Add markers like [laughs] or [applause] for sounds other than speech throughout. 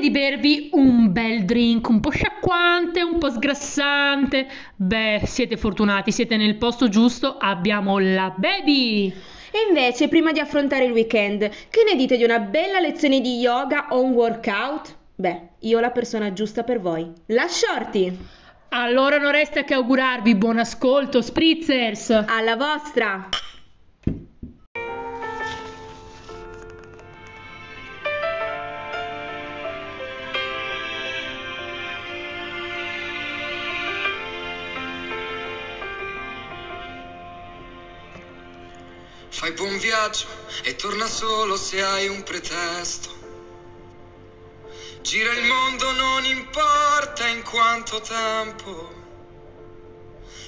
di bervi un bel drink, un po' sciacquante, un po' sgrassante. Beh, siete fortunati, siete nel posto giusto, abbiamo la baby. E invece, prima di affrontare il weekend, che ne dite di una bella lezione di yoga o un workout? Beh, io ho la persona giusta per voi. La Shorty! Allora non resta che augurarvi buon ascolto, spritzers. Alla vostra! Fai buon viaggio e torna solo se hai un pretesto. Gira il mondo, non importa in quanto tempo.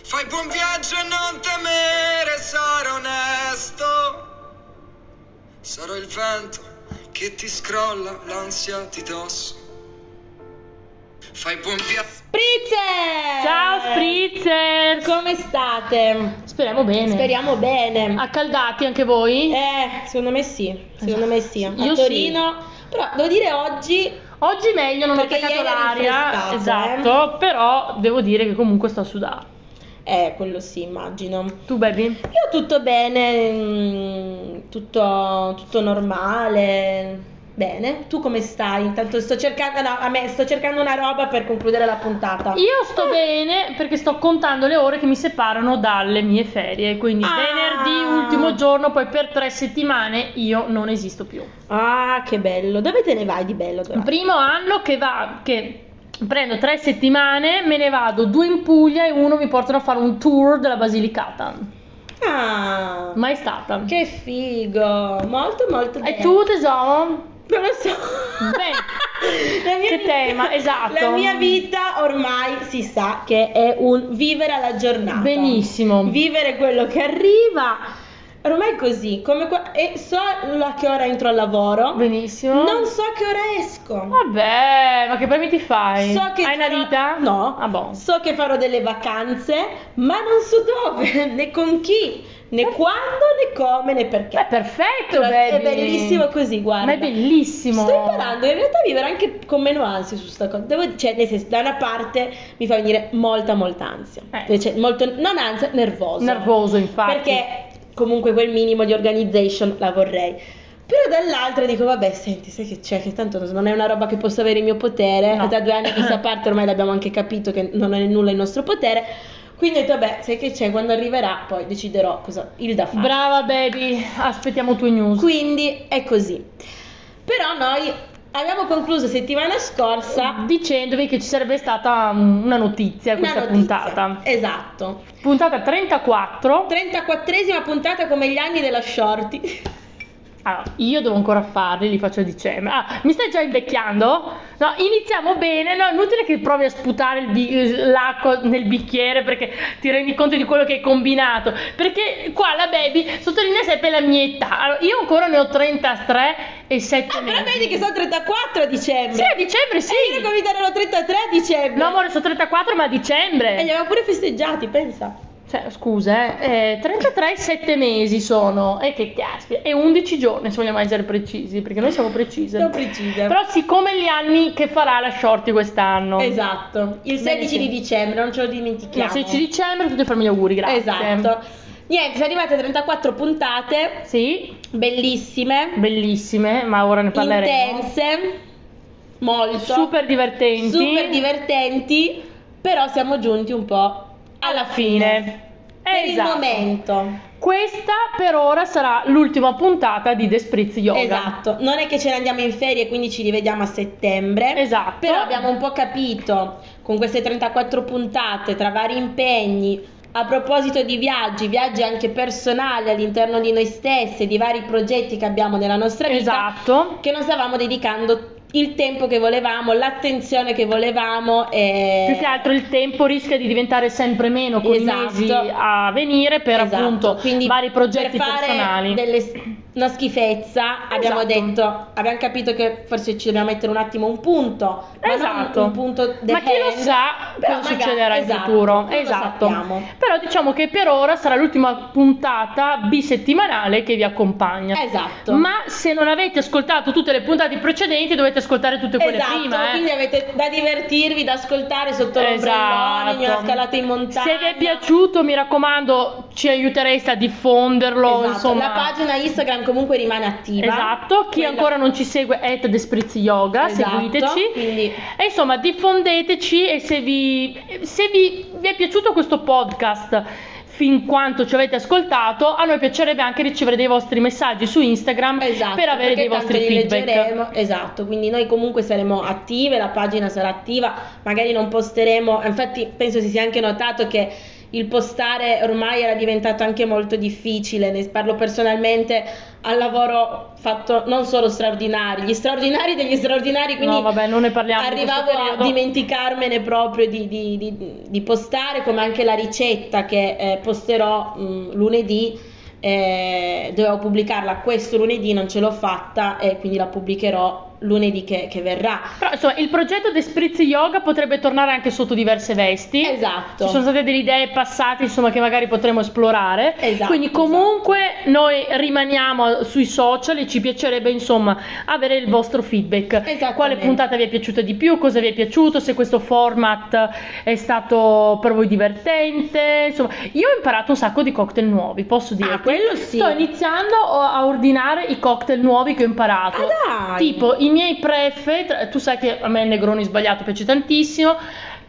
Fai buon viaggio e non temere, sarò onesto. Sarò il vento che ti scrolla l'ansia di dosso. Fai buon viaggio. Spritzer! Ciao spritzer. Come state? Speriamo bene. Speriamo bene. Accaldati anche voi? Eh, secondo me sì, secondo me sì. A Io Torino, però devo dire oggi Oggi meglio, non ho Perché attaccato l'aria, esatto, però devo dire che comunque sto a sudare. eh, quello sì, immagino. Tu baby? Io tutto bene, mm, tutto, tutto normale. Bene, tu come stai? Intanto sto cercando, no, a me sto cercando una roba per concludere la puntata. Io sto bene perché sto contando le ore che mi separano dalle mie ferie, quindi Ah. venerdì, ultimo giorno, poi per tre settimane io non esisto più. Ah, che bello. Dove te ne vai di bello? Il primo anno che va, che prendo tre settimane, me ne vado due in Puglia e uno mi portano a fare un tour della Basilicata. Ah, Mai stata. che figo. Molto, molto bene. E tu tesoro? Non lo so. Beh, [laughs] La mia che vita- tema, esatto. La mia vita ormai si sa che è un vivere alla giornata. Benissimo. Vivere quello che arriva. Ormai è così, come qua- e so a che ora entro al lavoro. Benissimo. Non so a che ora esco. Vabbè, ma che premi ti fai? So che Hai una vita? No. Ah, boh. So che farò delle vacanze, ma non so dove, [laughs] né con chi, né quando, né come, né perché. È perfetto, Però è bellissimo così, guarda. Ma è bellissimo. Sto imparando in realtà a vivere anche con meno ansia su sta cosa. Devo, cioè, nel senso, da una parte mi fa venire molta, molta ansia. Eh. Cioè, molto, non ansia, nervoso. Nervoso, infatti. Perché comunque quel minimo di organization la vorrei. Però dall'altra dico, vabbè, senti, sai che c'è, che tanto non è una roba che posso avere in mio potere. No. Da due anni a questa parte ormai l'abbiamo anche capito che non è nulla in nostro potere. Quindi ho detto, vabbè, sai che c'è, quando arriverà poi deciderò cosa il da fare. Brava baby, aspettiamo tue news. Quindi è così. Però noi abbiamo concluso settimana scorsa Dicendovi che ci sarebbe stata um, una notizia una questa notizia. puntata. Esatto. Puntata 34. 34esima puntata come gli anni della Shorty. [laughs] Allora, io devo ancora farli, li faccio a dicembre. Ah, mi stai già invecchiando? No, iniziamo bene. No, è inutile che provi a sputare il bi- l'acqua nel bicchiere perché ti rendi conto di quello che hai combinato. Perché qua la baby sottolinea sempre la mia età. Allora, io ancora ne ho 33 e 7 Ah, però vedi che sono 34 a dicembre. Sì, a dicembre sì. E io che mi darò 33 a dicembre. No, amore, sono 34, ma a E dicembre. li avevamo pure festeggiati, pensa. Cioè, scusa, eh, eh, 33 e 7 mesi sono. E che caspita. E 11 giorni, se vogliamo essere precisi, perché noi siamo precise. Sono precise. Però siccome gli anni che farà la shorty quest'anno. Esatto. Il Bene, 16 sì. di dicembre, non ce lo Il dimentichiamo. 16 dicembre tutti farmi gli auguri, grazie. Esatto. Niente, sono arrivate a 34 puntate, Sì, bellissime, bellissime, ma ora ne parleremo. intense, molto, Super divertenti. super divertenti, però siamo giunti un po' alla fine. Per Esatto. il momento. Questa per ora sarà l'ultima puntata di The Spritz Yoga. Esatto, non è che ce ne andiamo in ferie, quindi ci rivediamo a settembre. Esatto. Però abbiamo un po' capito con queste 34 puntate tra vari impegni. A proposito di viaggi, viaggi anche personali all'interno di noi stessi, di vari progetti che abbiamo nella nostra vita, Esatto. che non stavamo dedicando il tempo che volevamo, l'attenzione che volevamo. E... Più che altro il tempo rischia di diventare sempre meno con Esatto. i mesi a venire per Esatto, appunto quindi vari progetti per personali. delle una schifezza, abbiamo Esatto. detto, abbiamo capito che forse ci dobbiamo mettere un attimo un punto, ma Esatto. un punto the Ma chi lo hand, sa cosa succederà in esatto, futuro? Esatto. Però diciamo che per ora sarà l'ultima puntata bisettimanale che vi accompagna. Esatto. Ma se non avete ascoltato tutte le puntate precedenti, dovete ascoltare tutte quelle Esatto, prima. eh. quindi avete da divertirvi, da ascoltare sotto l'ombrellone, in una scalata in montagna. Esatto. Se vi è piaciuto, mi raccomando, ci aiutereste a diffonderlo. Esatto, insomma. la pagina Instagram comunque rimane attiva. Esatto, chi Quella- ancora non ci segue è Desprezzi Yoga, Esatto, seguiteci. quindi- E insomma, diffondeteci e se vi, se vi, vi è piaciuto questo podcast fin quanto ci avete ascoltato, a noi piacerebbe anche ricevere dei vostri messaggi su Instagram Esatto, per avere dei vostri feedback. leggeremo. Esatto, quindi noi comunque saremo attive, la pagina sarà attiva, magari non posteremo, infatti penso si sia anche notato che il postare ormai era diventato anche molto difficile, ne parlo personalmente al lavoro fatto non solo straordinari, gli straordinari degli straordinari, quindi No, vabbè, non ne parliamo arrivavo a dimenticarmene proprio di, di- di- di postare, come anche la ricetta che eh, posterò mh, lunedì. eh, dovevo pubblicarla questo lunedì, non ce l'ho fatta e quindi la pubblicherò lunedì che, che verrà. Però insomma, il progetto Desprezzi Yoga potrebbe tornare anche sotto diverse vesti. Esatto. Ci sono state delle idee passate, insomma, che magari potremo esplorare. Esatto, Quindi comunque noi rimaniamo sui social e ci piacerebbe, insomma, avere il vostro feedback. Esattamente. Quale puntata vi è piaciuta di più? Cosa vi è piaciuto? Se questo format è stato per voi divertente. Insomma, io ho imparato un sacco di cocktail nuovi, posso dire. Ah, quello sì. Sto iniziando a ordinare i cocktail nuovi che ho imparato. Ah, dai. Tipo i miei prefe, tra- tu sai che a me il Negroni sbagliato piace tantissimo.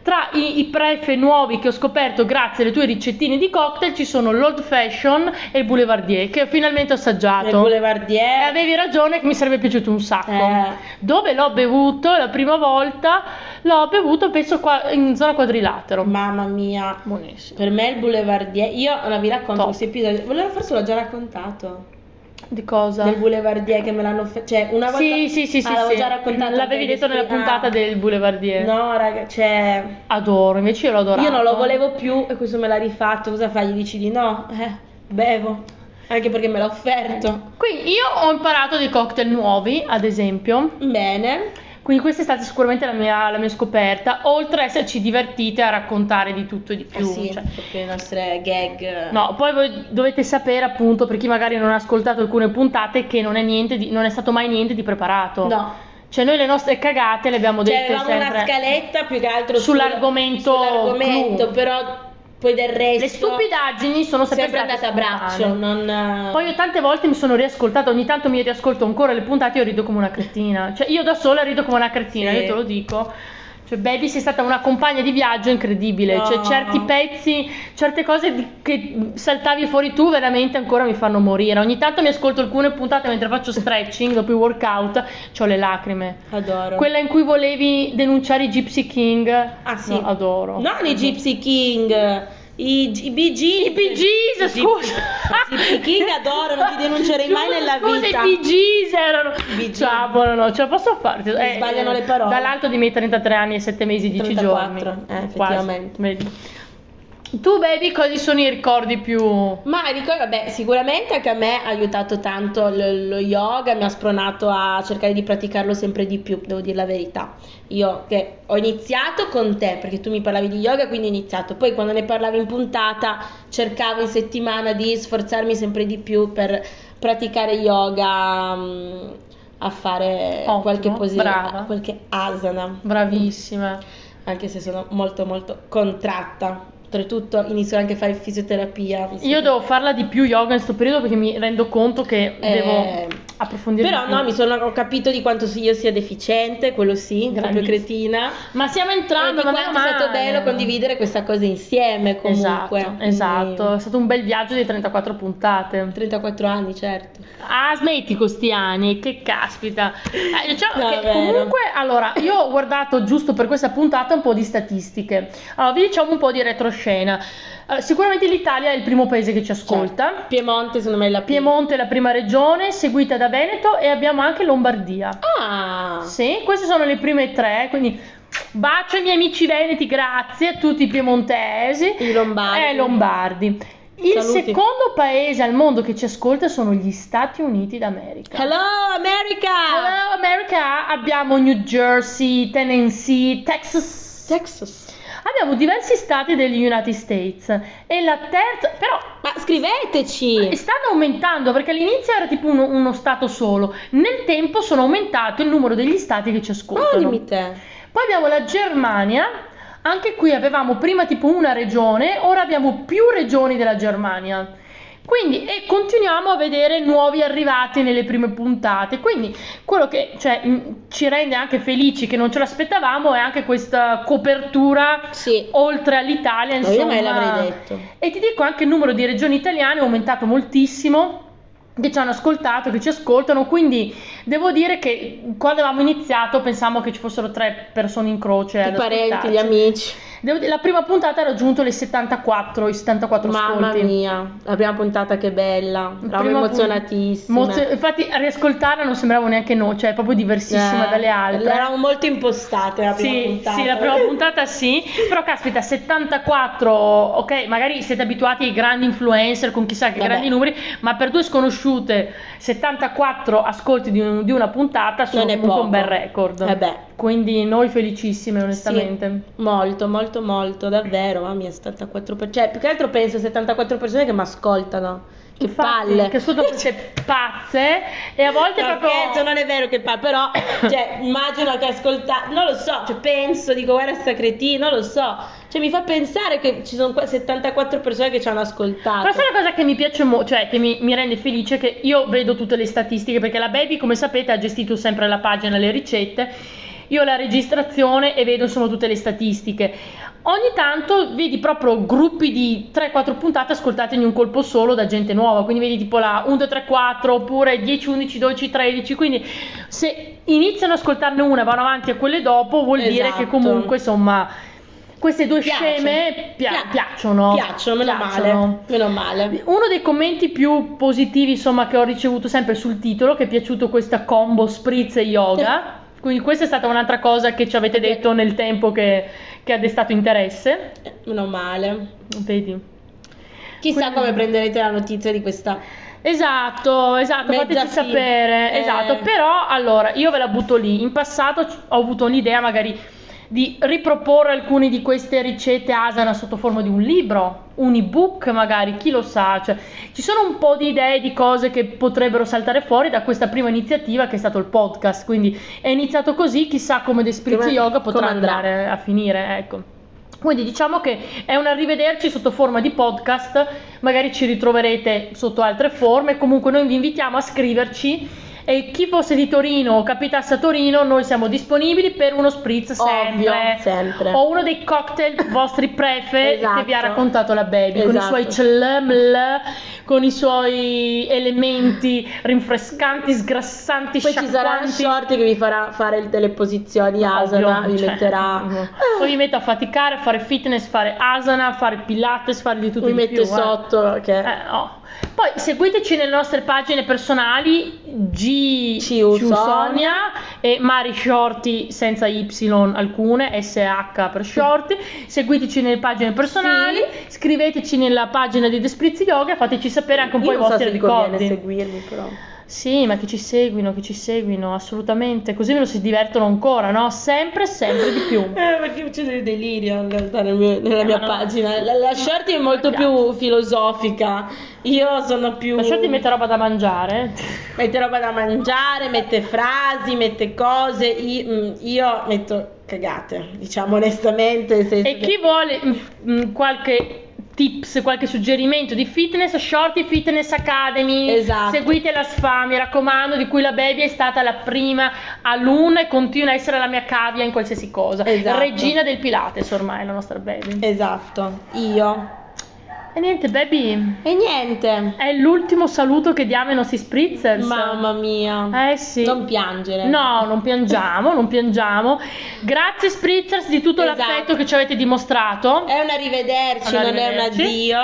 Tra i, i prefe nuovi che ho scoperto grazie alle tue ricettine di cocktail ci sono l'Old Fashion e il Boulevardier che ho finalmente assaggiato. E Boulevardier. avevi ragione che mi sarebbe piaciuto un sacco. Eh. Dove l'ho bevuto la prima volta? L'ho bevuto penso qua in zona quadrilatero. Mamma mia. Buonissimo. Per me il Boulevardier, io non vi racconto questo episodio, volevo forse l'ho già raccontato. Di cosa? Del Boulevardier che me l'hanno fatto, cioè una volta Sì, sì, sì, sì. Ah, sì. già raccontato. L'avevi detto nella puntata ah. del Boulevardier. No, raga, cioè Adoro, invece io l'ho adorato. Io non lo volevo più e questo me l'ha rifatto. Cosa fai? Gli dici di no? Eh, bevo. Anche perché me l'ha offerto. Quindi io ho imparato dei cocktail nuovi, ad esempio. Bene. Quindi questa è stata sicuramente la mia, la mia scoperta, oltre a esserci divertite a raccontare di tutto e di Eh più. sì, cioè. proprio le nostre gag. No, poi voi dovete sapere appunto, per chi magari non ha ascoltato alcune puntate, che non è, niente di- non è stato mai niente di preparato. No. Cioè noi le nostre cagate le abbiamo Cioè, dette avevamo sempre. una scaletta più che altro sul- Sull'argomento sull'argomento, però poi del resto Le stupidaggini sono sempre, sempre andate a braccio, non Poi io tante volte mi sono riascoltata, ogni tanto mi riascolto ancora le puntate e io rido come una cretina. Cioè io da sola rido come una cretina, Sì. io te lo dico. Cioè Baby sei stata una compagna di viaggio incredibile, No. cioè certi pezzi, certe cose di- che saltavi fuori tu veramente ancora mi fanno morire. Ogni tanto mi ascolto alcune puntate mentre faccio stretching dopo i workout, ho le lacrime. adoro. Quella in cui volevi denunciare i Gypsy King, Ah sì. no, adoro. Non i Gypsy King, i, G- i Gees. I I scusa. I King adoro, non ti denuncerei mai [laughs] nella scusa, vita. i Gees erano. Gees. Ciao, buono, no, ce la posso fare. Eh, sbagliano le parole. Dall'alto di miei 33 anni e 7 mesi e 10 giorni. 34, eh, Quasi. effettivamente. Vedi. Tu, baby, quali sono i ricordi più. Ma ricordo, vabbè, sicuramente anche a me ha aiutato tanto lo, lo yoga, mi ha spronato a cercare di praticarlo sempre di più, devo dire la verità. Io che ho iniziato con te, perché tu mi parlavi di yoga, quindi ho iniziato. Poi quando ne parlavi in puntata, cercavo in settimana di sforzarmi sempre di più per praticare yoga, mm, a fare Ottimo, qualche posizione, qualche asana. Bravissima. Anche se sono molto molto contratta. Oltretutto inizio anche a fare fisioterapia. Io devo farla di più yoga in questo periodo perché mi rendo conto che Eh, devo approfondire. Però no, mi sono, ho capito di quanto io sia deficiente, quello sì, proprio cretina. Ma stiamo E entrando, di ma è stato bello condividere questa cosa insieme comunque. Esatto, esatto. È stato un bel viaggio di 34 puntate. 34 anni, certo. Ah, smetti con sti anni, che caspita. Eh, diciamo No, che comunque, allora, io ho guardato giusto per questa puntata un po' di statistiche. Allora, vi diciamo un po' di retroscena. Allora, sicuramente l'Italia è il primo paese che ci ascolta. Certo. Piemonte secondo me è la prima. Piemonte è la prima regione, seguita da Veneto e abbiamo anche Lombardia. Ah, Sì, queste sono le prime tre, quindi bacio ai miei amici veneti, grazie a tutti i piemontesi i lombardi. e lombardi. Il Saluti. secondo paese al mondo che ci ascolta sono gli Stati Uniti d'America. Hello America! Hello America, abbiamo New Jersey, Tennessee, Texas. Texas. Abbiamo diversi stati degli United States e la terza, però Ma scriveteci! stanno aumentando perché all'inizio era tipo uno, uno stato solo, nel tempo sono aumentato il numero degli stati che ci Oh, ascoltano. te. Poi abbiamo la Germania, anche qui avevamo prima tipo una regione, ora abbiamo più regioni della Germania. Quindi, e continuiamo a vedere nuovi arrivati nelle prime puntate. Quindi, quello che cioè, ci rende anche felici che non ce l'aspettavamo è anche questa copertura Sì. oltre all'Italia. Ma io Insomma. mai l'avrei detto. E ti dico anche il numero di regioni italiane è aumentato moltissimo che ci hanno ascoltato, che ci ascoltano, quindi devo dire che quando avevamo iniziato pensavamo che ci fossero tre persone in croce I parenti, gli amici. Devo dire, la prima puntata ha raggiunto le 74, i 74 Mamma ascolti. mia, la prima puntata che bella. Eravamo emozionatissime. Emozio- infatti a riascoltarla non sembrava neanche noi, cioè è proprio diversissima Eh, dalle altre. Eravamo molto impostate la prima Sì, puntata. sì, la prima [laughs] puntata sì, però caspita, 74, ok, magari siete abituati ai grandi influencer con chissà che Vabbè. grandi numeri, ma per due sconosciute 74 ascolti di, un- di una puntata sono comunque un poco. bel record. Eh beh. Quindi noi felicissime onestamente. Molto, molto, molto, davvero, mamma mia, 74 per... Cioè, più che altro penso 74 persone che mi ascoltano. Che Infatti, palle. Che sono queste [laughs] pazze e a volte No, proprio... scherzo, non è vero che palle, però, [coughs] cioè, immagino che ascolta, non lo so, cioè, penso, dico, guarda sta cretina, non lo so, cioè, mi fa pensare che ci sono qua 74 persone che ci hanno ascoltato. Però sai la cosa che mi piace molto, cioè che mi, mi rende felice, che io vedo tutte le statistiche, perché la Baby, come sapete, ha gestito sempre la pagina, le ricette, io la registrazione e vedo insomma tutte le statistiche. Ogni tanto vedi proprio gruppi di 3-4 puntate ascoltate in un colpo solo da gente nuova, quindi vedi tipo la 1, 2, 3, 4 oppure 10, 11, 12, 13, quindi se iniziano ad ascoltarne una e vanno avanti a quelle dopo vuol dire che Esatto. comunque insomma queste due Piace. sceme pia- Pia- piacciono. Piacciono, meno Piacciono. male. Meno male. Uno dei commenti più positivi, insomma, che ho ricevuto sempre sul titolo, che è piaciuto questa combo spritz e yoga. Quindi questa è stata un'altra cosa che ci avete detto nel tempo che, che ha destato interesse. Meno male. Vedi? Chissà Quindi- come prenderete la notizia di questa. Esatto, esatto, Mezza fateci sapere. eh. Esatto, però allora io ve la butto lì. In passato ho avuto un'idea magari di riproporre alcune di queste ricette asana sotto forma di un libro, un ebook magari, chi lo sa. Cioè, ci sono un po' di idee di cose che potrebbero saltare fuori da questa prima iniziativa che è stato il podcast. Quindi è iniziato così, chissà come The Spritz Yoga potrà andare a finire, ecco. Quindi diciamo che è un arrivederci sotto forma di podcast, magari ci ritroverete sotto altre forme, comunque noi vi invitiamo a scriverci e chi fosse di Torino o capitasse a Torino, noi siamo disponibili per uno spritz sempre, Ovvio, sempre. o uno dei cocktail vostri prefe Esatto. che vi ha raccontato la baby, con i Esatto. suoi CLML, con i suoi elementi rinfrescanti, sgrassanti, Poi ci sarà sciacquanti. Shorty che vi farà fare delle posizioni asana, Ovvio, vi cioè, metterà. Poi vi metto a faticare, a fare fitness, fare asana, fare pilates, fare di tutto Vi di mette più. eh. sotto che Eh, oh. Poi seguiteci nelle nostre pagine personali G Sonia. E Mari Shorty senza Y alcune, SH per Shorty. Seguiteci nelle pagine personali, scriveteci nella pagina di The Spritz Yoga, fateci sapere anche un po' Io i non so vostri conviene ricordi. seguirmi però. Sì, ma che ci seguino, che ci seguino, assolutamente. Così ve lo si divertono ancora, no? Sempre, sempre di più. [laughs] Eh, perché c'è del delirio in realtà nel mio- nella mia no. pagina. La, la Shorty è molto più filosofica. Io sono più. Lasciate mette roba da mangiare. [laughs] Mette roba da mangiare, mette frasi, mette cose. Io, mm, io metto cagate, diciamo onestamente. E che- chi vuole mm, mm, qualche tips, qualche suggerimento di fitness, Shorty Fitness Academy. Esatto. Seguite la SFA, mi raccomando, di cui la baby è stata la prima alunna e continua a essere la mia cavia in qualsiasi cosa. Esatto. Regina del Pilates ormai la nostra baby. Esatto, io. E niente, baby. E niente. È l'ultimo saluto che diamo ai nostri spritzers. Mamma mia. Eh sì. Non piangere. No, non piangiamo, non piangiamo. Grazie Spritzers di tutto Esatto. l'affetto che ci avete dimostrato. È un arrivederci, non è un addio.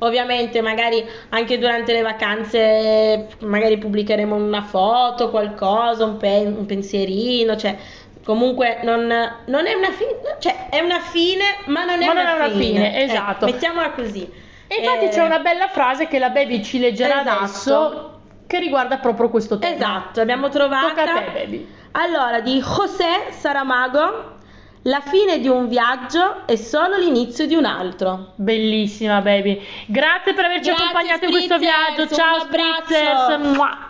Ovviamente, magari anche durante le vacanze, magari pubblicheremo una foto, qualcosa, un, pen- un pensierino. Cioè, comunque, non, non è una fine, cioè, è una fine, ma non è, Ma non una, è una fine, Eh, esatto. mettiamola così. E infatti Eh, c'è una bella frase che la Baby ci leggerà Esatto. adesso che riguarda proprio questo tema. Esatto, abbiamo trovata. Tocca a te, Baby. Allora, di José Saramago, la fine di un viaggio è solo l'inizio di un altro. Bellissima, Baby. Grazie per averci Grazie, accompagnato in questo viaggio. Ciao. Spritzers.